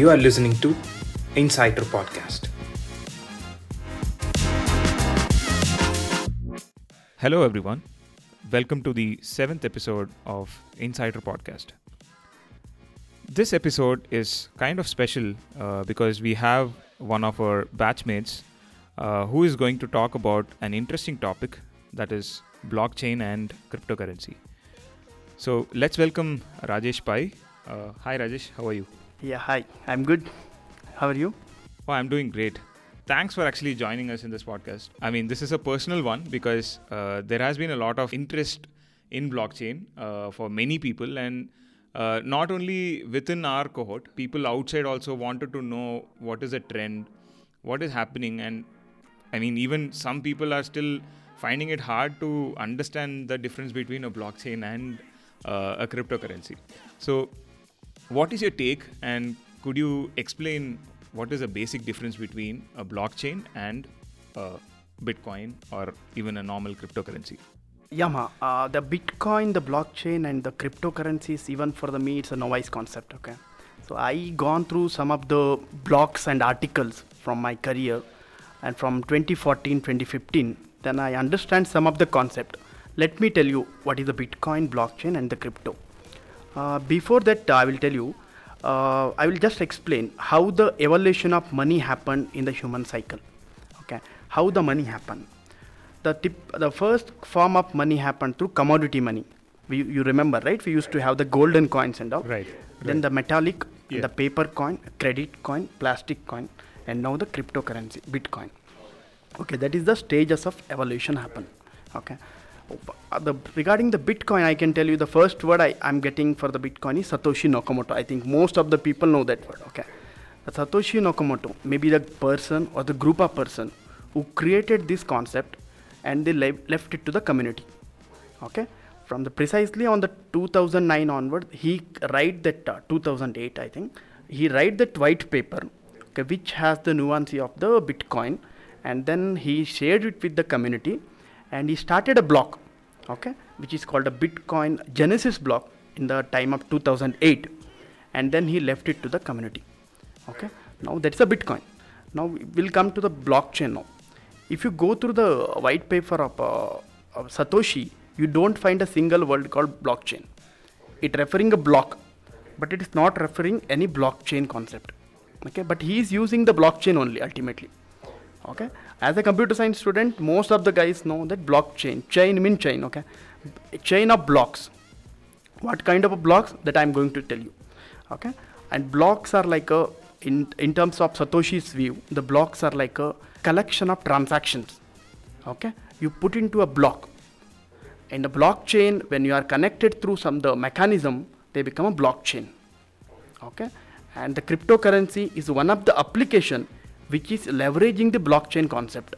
you are listening to Insighter Podcast. Hello, everyone. Welcome to the seventh episode of Insighter Podcast. This episode is kind of special uh, because we have one of our batchmates uh, who is going to talk about an interesting topic that is blockchain and cryptocurrency. So let's welcome Rajesh Pai. Uh, hi, Rajesh. How are you? Yeah, hi. I'm good. How are you? Oh, I'm doing great. Thanks for actually joining us in this podcast. I mean, this is a personal one because uh, there has been a lot of interest in blockchain uh, for many people, and uh, not only within our cohort, people outside also wanted to know what is the trend, what is happening, and I mean, even some people are still finding it hard to understand the difference between a blockchain and uh, a cryptocurrency. So, what is your take, and could you explain what is the basic difference between a blockchain and a Bitcoin or even a normal cryptocurrency? Yeah, uh, the Bitcoin, the blockchain, and the cryptocurrencies, even for the me, it's a novice concept. Okay, so I gone through some of the blogs and articles from my career, and from 2014, 2015, then I understand some of the concept. Let me tell you what is the Bitcoin, blockchain, and the crypto. Uh, before that, I will tell you. Uh, I will just explain how the evolution of money happened in the human cycle. Okay, how the money happened. The tip, the first form of money happened through commodity money. We, you remember, right? We used to have the golden coins and all. Right. Then right. the metallic, Yeah. the paper coin, credit coin, plastic coin, and now the cryptocurrency, Bitcoin. Okay, that is the stages of evolution happen. Okay. Uh, the, regarding the Bitcoin, I can tell you the first word I am getting for the Bitcoin is Satoshi Nakamoto. I think most of the people know that word. Okay, the Satoshi Nakamoto may be the person or the group of person who created this concept and they le- left it to the community. Okay, from the precisely on the 2009 onward, he write that uh, 2008 I think he write that white paper, okay, which has the nuance of the Bitcoin, and then he shared it with the community and he started a block okay? Which is called a bitcoin genesis block in the time of 2008 and then he left it to the community. Okay? Now that's a bitcoin. Now we'll come to the blockchain now. If you go through the white paper of, uh, of satoshi you don't find a single word called blockchain. It referring a block but it is not referring any blockchain concept. Okay? But he is using the blockchain only ultimately. Okay as a computer science student most of the guys know that blockchain chain mean chain okay? Chain of blocks. What kind of blocks? That i'm going to tell you okay? And blocks are like a in in terms of satoshi's view the blocks are like a collection of transactions okay? You put into a block. In the blockchain when you are connected through some the mechanism they become a blockchain okay? And the cryptocurrency is one of the application which is leveraging the blockchain concept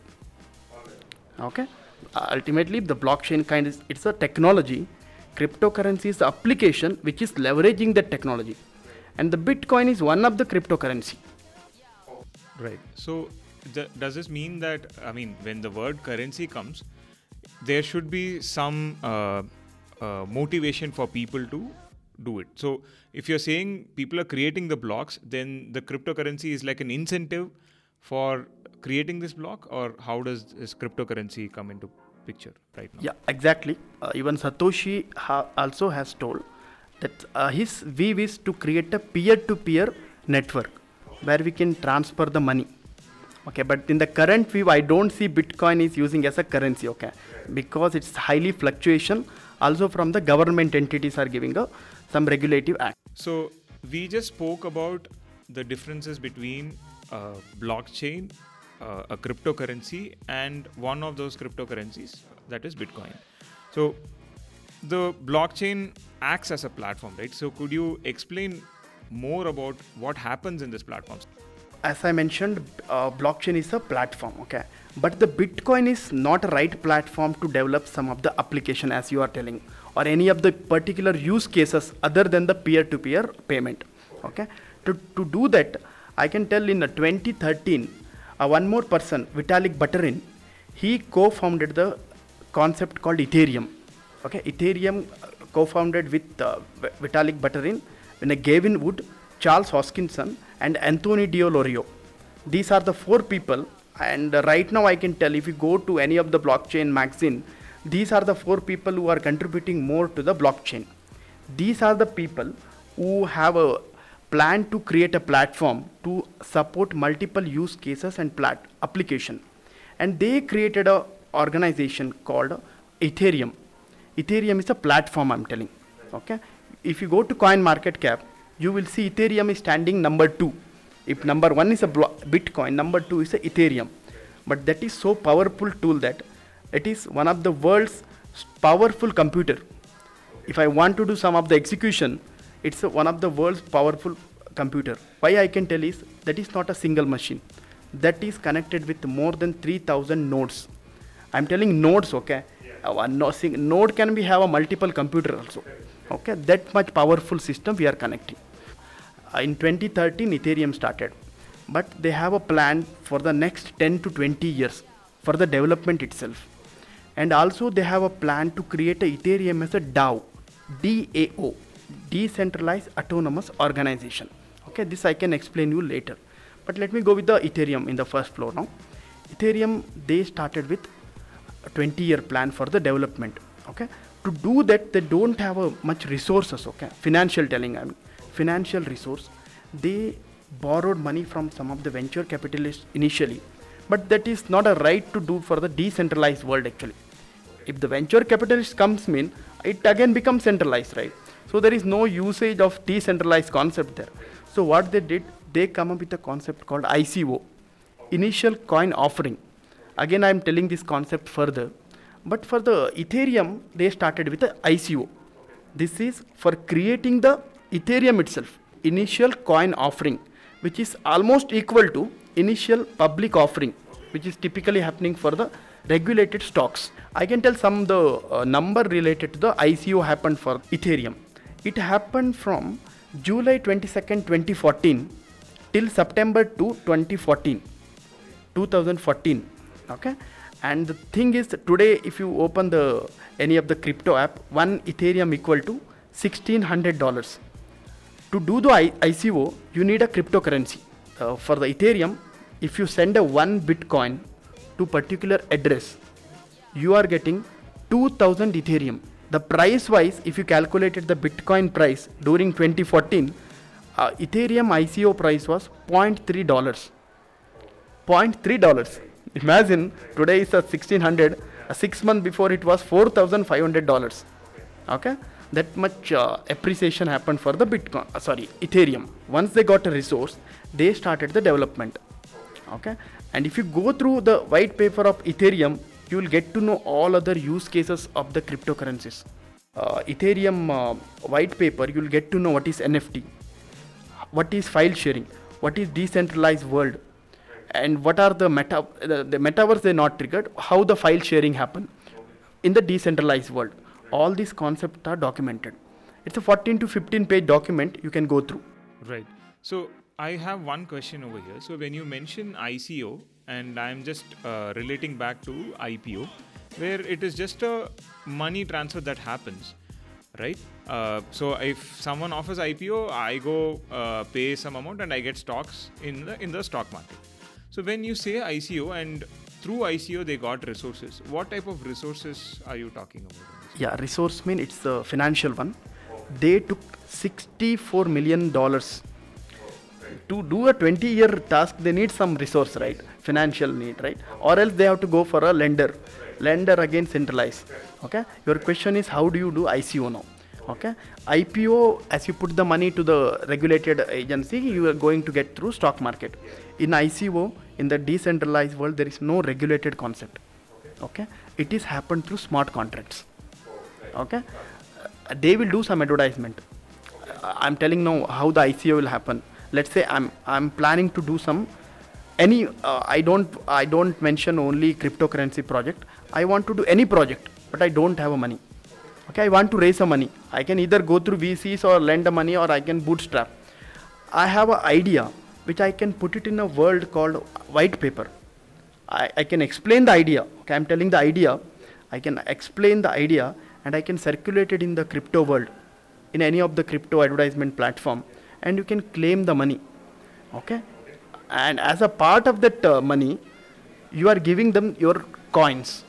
okay uh, ultimately the blockchain kind is it's a technology cryptocurrency is the application which is leveraging that technology and the bitcoin is one of the cryptocurrency Right. So, does this mean that, I mean, when the word currency comes, there should be some uh, uh, motivation for people to do it? So, if you're saying people are creating the blocks, then the cryptocurrency is like an incentive for creating this block, or how does this cryptocurrency come into picture right now? yeah exactly. Uh, even satoshi ha- also has told that uh, his view is to create a peer-to-peer network where we can transfer the money. Okay but in the current view i don't see bitcoin is using as a currency okay? Because it's highly fluctuation. Also from the government entities are giving a some regulative act. So we just spoke about the differences between blockchain, uh, a cryptocurrency, and one of those cryptocurrencies that is Bitcoin. So the blockchain acts as a platform, right? So could you explain more about what happens in this platform? as I mentioned, uh, blockchain is a platform, okay. But the Bitcoin is not a right platform to develop some of the application, as you are telling, or any of the particular use cases other than the peer-to-peer payment, okay. To, to do that, I can tell in uh, 2013, uh, one more person, Vitalik Buterin, he co-founded the concept called Ethereum, okay. Ethereum uh, co-founded with uh, Vitalik Buterin, Gavin Wood, Charles Hoskinson, and Anthony Di Iorio. These are the four people, and uh, right now I can tell if you go to any of the blockchain magazine, these are the four people who are contributing more to the blockchain. These are the people who have a plan to create a platform to support multiple use cases and plat- application. And they created a organization called ethereum. Ethereum is a platform i'm telling okay? If you go to coin market cap you will see ethereum is standing number 2 if number 1 is a blo- bitcoin number 2 is a ethereum. But that is so powerful tool that it is one of the world's powerful computer. If I want to do some of the execution, it's one of the world's powerful computer. Why I can tell is that is not a single machine. That is connected with more than 3000 nodes. I'm telling nodes, okay? Uh, one no, sing, node can be have a multiple computer also. Okay, that much powerful system we are connecting. Uh, in 2013, Ethereum started, but they have a plan for the next 10 to 20 years for the development itself and also they have a plan to create a ethereum as a dao dao decentralized autonomous organization. Okay this i can explain you later. But let me go with the ethereum in the first floor now. Ethereum they started with a 20 year plan for the development okay? To do that they don't have a much resources okay? Financial telling i mean. Financial resource. They borrowed money from some of the venture capitalists initially. But that is not a right to do for the decentralized world actually. If the venture capitalist comes in it again becomes centralized right so there is no usage of decentralized concept there. So what they did they come up with a concept called ico initial coin offering. Again i am telling this concept further. But for the ethereum they started with the ico this is for creating the ethereum itself initial coin offering which is almost equal to initial public offering which is typically happening for the regulated stocks. I can tell some the uh, number related to the ico happened for ethereum it happened from july 22nd 2014 till september 2 2014 2014 okay? And the thing is today if you open the any of the crypto app one ethereum equal to 1600 dollars. To do the ico you need a cryptocurrency. Uh, for the ethereum if you send a one bitcoin to particular address you are getting 2000 ethereum the price wise if you calculated the bitcoin price during 2014 uh, ethereum ico price was 0.3 dollars. 0.3 dollars. Imagine today is a 1600 uh, six months before it was 4500 dollars. Okay? That much uh, appreciation happened for the bitcoin uh, sorry ethereum. Once they got a resource they started the development. Okay? And if you go through the white paper of ethereum you will get to know all other use cases of the cryptocurrencies uh, ethereum uh, white paper you will get to know what is nft what is file sharing what is decentralized world and what are the meta the, the metaverse they not triggered how the file sharing happen in the decentralized world all these concepts are documented it's a 14 to 15 page document you can go through Right. So I have one question over here. So when you mention ICO, and I'm just uh, relating back to IPO, where it is just a money transfer that happens, right? Uh, so if someone offers IPO, I go uh, pay some amount and I get stocks in the in the stock market. So when you say ICO and through ICO they got resources, what type of resources are you talking about? yeah resource mean it's the financial one they took 64 million dollars to do a 20 year task they need some resource right financial need right? Or else they have to go for a lender. Lender again centralize okay? Your question is how do you do ico now okay? Ipo as you put the money to the regulated agency you are going to get through stock market. In ico in the decentralized world there is no regulated concept okay? It is happened through smart contracts okay? They will do some advertisement. I'm telling now how the ico will happen. Let's say i'm i'm planning to do some any uh, i don't i don't mention only cryptocurrency project i want to do any project but i don't have a money okay i want to raise some money i can either go through vcs or lend the money or i can bootstrap i have an idea which i can put it in a world called white paper I, I can explain the idea. Okay, I'm telling the idea. I can explain the idea and I can circulate it in the crypto world, in any of the crypto advertisement platform, and you can claim the money. okay and as a part of that uh, money you are giving them your coins.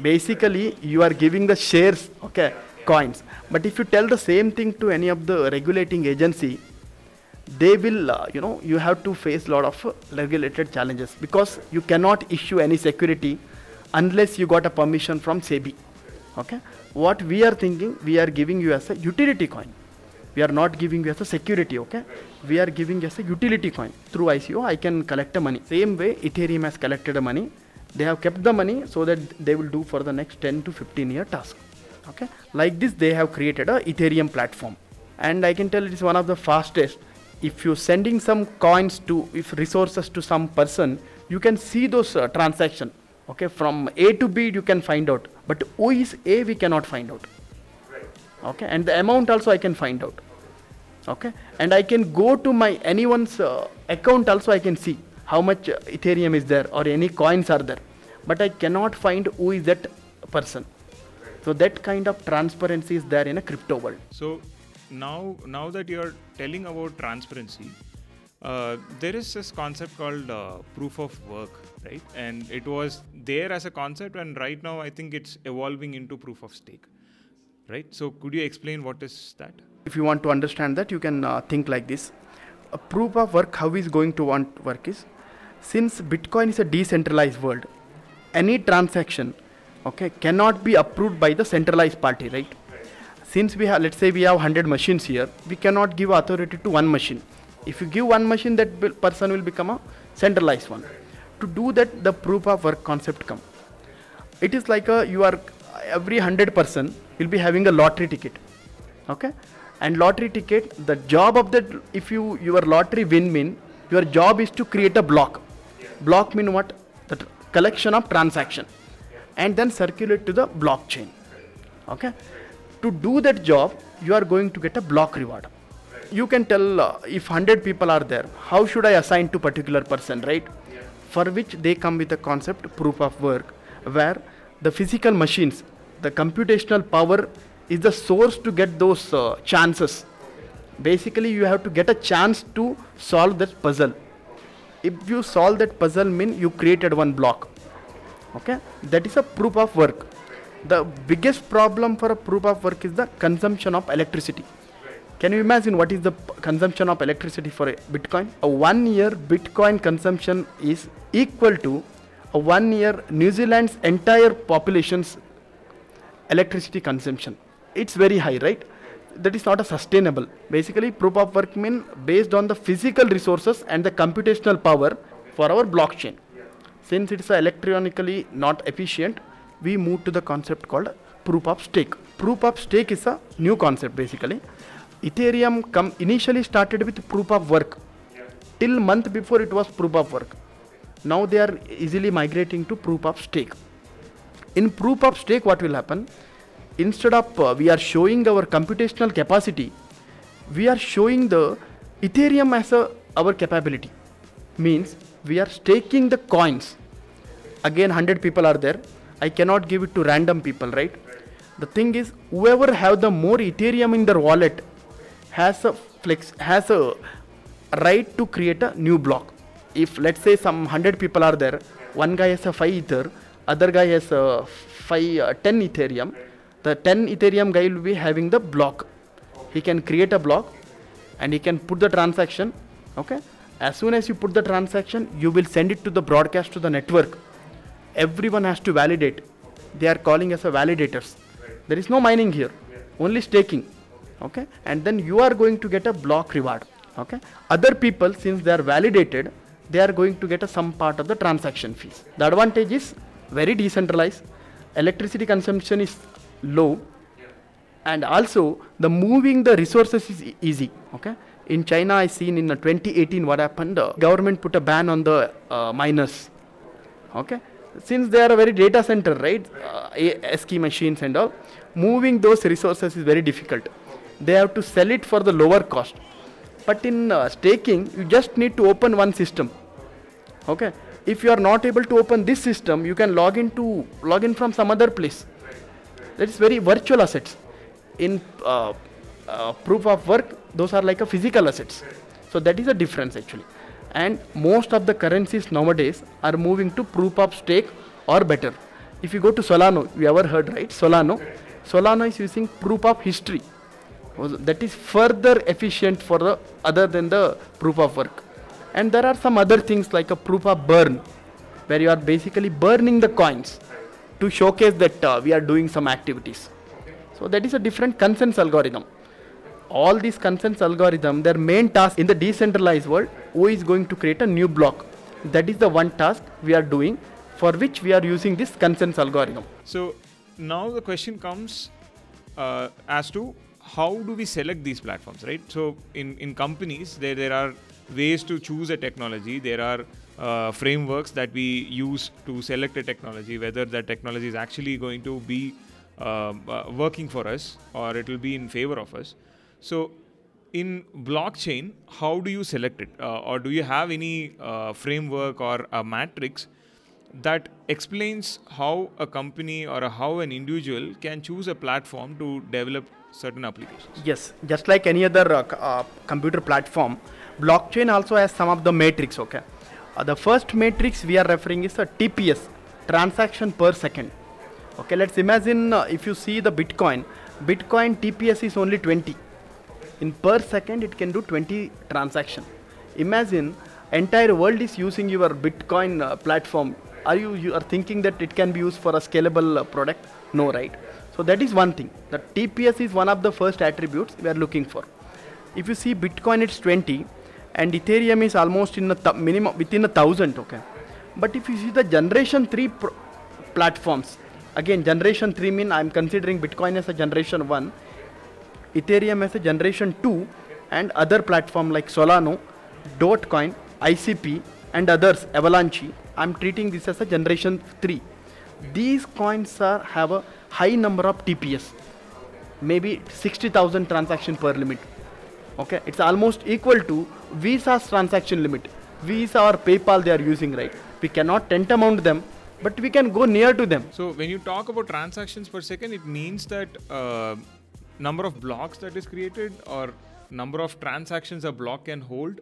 Basically you are giving the shares okay coins. But if you tell the same thing to any of the regulating agency they will uh, you know you have to face a lot of uh, regulated challenges because you cannot issue any security unless you got a permission from sebi okay? What we are thinking we are giving you as a utility coin we are not giving you as a security okay? We are giving as a utility coin. Through ico i can collect the money. Same way ethereum has collected the money. They have kept the money so that they will do for the next 10 to 15 year task okay? Like this they have created a ethereum platform. And i can tell it is one of the fastest. If you're sending some coins to if resources to some person you can see those uh, transaction okay? From a to b you can find out. But who is a we cannot find out okay and the amount also i can find out. Okay and i can go to my anyone's uh, account also i can see how much uh, ethereum is there or any coins are there. But i cannot find who is that person. So that kind of transparency is there in a crypto world. So now, now that you're telling about transparency, uh, there is this concept called uh, proof of work, right? And it was there as a concept, and right now I think it's evolving into proof of stake, right? So could you explain what is that? if you want to understand that you can uh, think like this. A proof of work how is going to want work is since bitcoin is a decentralized world any transaction okay cannot be approved by the centralized party right? Since we have let's say we have 100 machines here we cannot give authority to one machine. If you give one machine that person will become a centralized one. To do that the proof of work concept come. It is like a you are every 100 person will be having a lottery ticket okay? And lottery ticket the job of that if you your lottery win mean your job is to create a block. Block mean what? The collection of transaction. And then circulate to the blockchain okay? To do that job you are going to get a block reward. You can tell uh, if 100 people are there how should i assign to particular person right? For which they come with a concept proof of work where the physical machines the computational power is the source to get those uh, chances. Basically you have to get a chance to solve that puzzle. If you solve that puzzle mean you created one block okay? That is a proof of work. The biggest problem for a proof of work is the consumption of electricity. Can you imagine what is the p- consumption of electricity for a bitcoin? A one year bitcoin consumption is equal to a one year new zealand's entire population's electricity consumption. It's very high right? That is not a sustainable. Basically proof of work means based on the physical resources and the computational power for our blockchain. Since it's electronically not efficient we move to the concept called proof of stake. Proof of stake is a new concept basically. Ethereum initially started with proof of work till month before it was proof of work. Now they are easily migrating to proof of stake in proof of stake what will happen? Instead of uh, we are showing our computational capacity we are showing the ethereum as a our capability. Means we are staking the coins. Again 100 people are there. I cannot give it to random people right? The thing is whoever have the more ethereum in their wallet has a flex has a right to create a new block. If let's say some 100 people are there one guy has a 5 ether other guy has a 5 uh, 10 ethereum. The 10 ethereum guy will be having the block. He can create a block and he can put the transaction okay? As soon as you put the transaction you will send it to the broadcast to the network. Everyone has to validate. They are calling as a validators. There is no mining here. Only staking okay? And then you are going to get a block reward okay? Other people since they are validated they are going to get a some part of the transaction fees. The advantage is very decentralized. Electricity consumption is low. And also the moving the resources is e- easy okay? In china i seen in uh, 2018 what happened The government put a ban on the uh, miners okay? Since they are a very data center right? Uh, ASIC machines and all moving those resources is very difficult. They have to sell it for the lower cost. But in uh, staking you just need to open one system okay if you are not able to open this system you can log in to log in from some other place that is very virtual assets in uh, uh, proof of work those are like a physical assets So that is a difference actually. And most of the currencies nowadays are moving to proof of stake or better. If you go to solana you ever heard right? solana solana is using proof of history. That is further efficient for the other than the proof of work. And there are some other things like a proof of burn, where you are basically burning the coins to showcase that uh, we are doing some activities. So that is a different consensus algorithm. All these consensus algorithm, their main task in the decentralized world, who is going to create a new block. That is the one task we are doing for which we are using this consensus algorithm. So now the question comes uh, as to how do we select these platforms, right? So in, in companies, there, there are ways to choose a technology. There are uh, frameworks that we use to select a technology, whether that technology is actually going to be uh, uh, working for us or it will be in favor of us. So, in blockchain, how do you select it, uh, or do you have any uh, framework or a matrix that explains how a company or a, how an individual can choose a platform to develop certain applications? Yes, just like any other uh, computer platform, blockchain also has some of the matrix. Okay uh, the first matrix we are referring is a TPS, transaction per second. Okay, let's imagine uh, if you see the Bitcoin, Bitcoin TPS is only 20. In per second, it can do 20 transaction. Imagine entire world is using your Bitcoin uh, platform. Are you you are thinking that it can be used for a scalable uh, product? No, right? So that is one thing. The TPS is one of the first attributes we are looking for. If you see Bitcoin, it's 20 and Ethereum is almost in a th- minimum within a thousand. Okay, but if you see the generation three platforms, again generation three mean I'm considering Bitcoin as a generation one, Ethereum as a generation two, and other platform like Solana, Dogecoin, ICP, and others, Avalanche. I'm treating this as a generation three. These coins are have a high number of TPS, maybe 60,000 transaction per limit okay? It's almost equal to visa's transaction limit. Visa or paypal they are using right? We cannot tantamount them but we can go near to them. So when you talk about transactions per second it means that uh, number of blocks that is created or number of transactions a block can hold?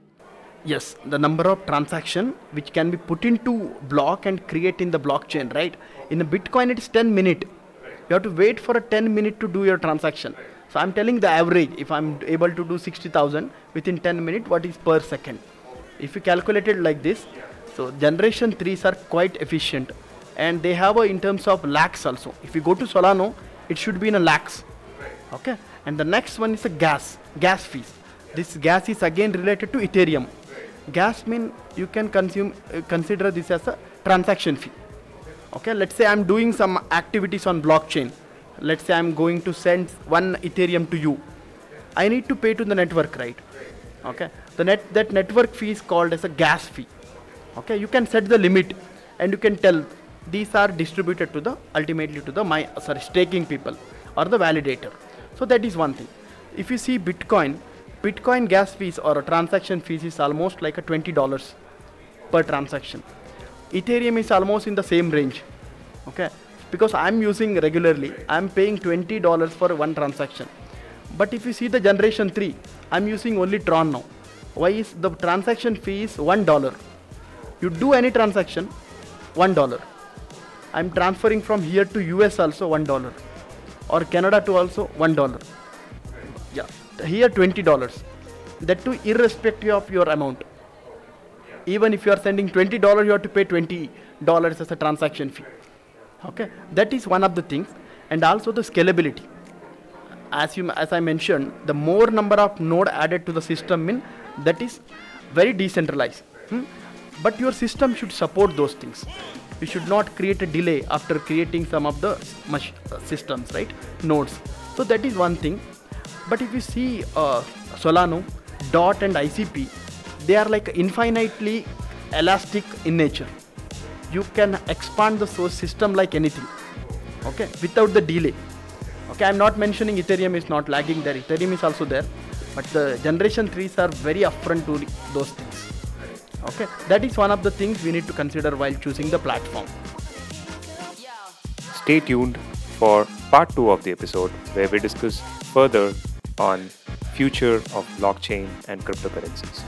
Yes the number of transaction which can be put into block and create in the blockchain right? In a bitcoin it's 10 minute. You have to wait for a 10 minute to do your transaction so I'm telling the average, if I'm able to do 60,000 within 10 minutes, what is per second? If you calculate it like this, so generation 3s are quite efficient and they have a in terms of lakhs also. If you go to Solana, it should be in a lakhs. Okay. And the next one is a gas, gas fees. This gas is again related to Ethereum. Gas mean you can consume, uh, consider this as a transaction fee. Okay. Let's say I'm doing some activities on blockchain let's say I'm going to send one Ethereum to you. I need to pay to the network, right? Okay. The net that network fee is called as a gas fee. Okay. You can set the limit, and you can tell these are distributed to the ultimately to the my sorry staking people or the validator. So that is one thing. If you see Bitcoin, Bitcoin gas fees or a transaction fees is almost like a twenty dollars per transaction. Ethereum is almost in the same range. Okay because I'm using regularly, I'm paying $20 for one transaction. But if you see the generation 3, I'm using only Tron now. Why is the transaction fee is $1? You do any transaction, $1. I'm transferring from here to US also $1 or Canada to also $1. Yeah, here $20. That too irrespective of your amount. Even if you are sending $20, you have to pay $20 as a transaction fee okay? That is one of the things. And also the scalability. As you as i mentioned the more number of node added to the system mean that is very decentralized. Hmm? but your system should support those things. You should not create a delay after creating some of the systems right? Nodes. So that is one thing. But if you see uh, solana dot and icp they are like infinitely elastic in nature you can expand the source system like anything okay without the delay. Okay i'm not mentioning ethereum is not lagging there. Ethereum is also there but the generation 3s are very upfront to those things okay. That is one of the things we need to consider while choosing the platform. Stay tuned for part 2 of the episode where we discuss further on future of blockchain and cryptocurrencies.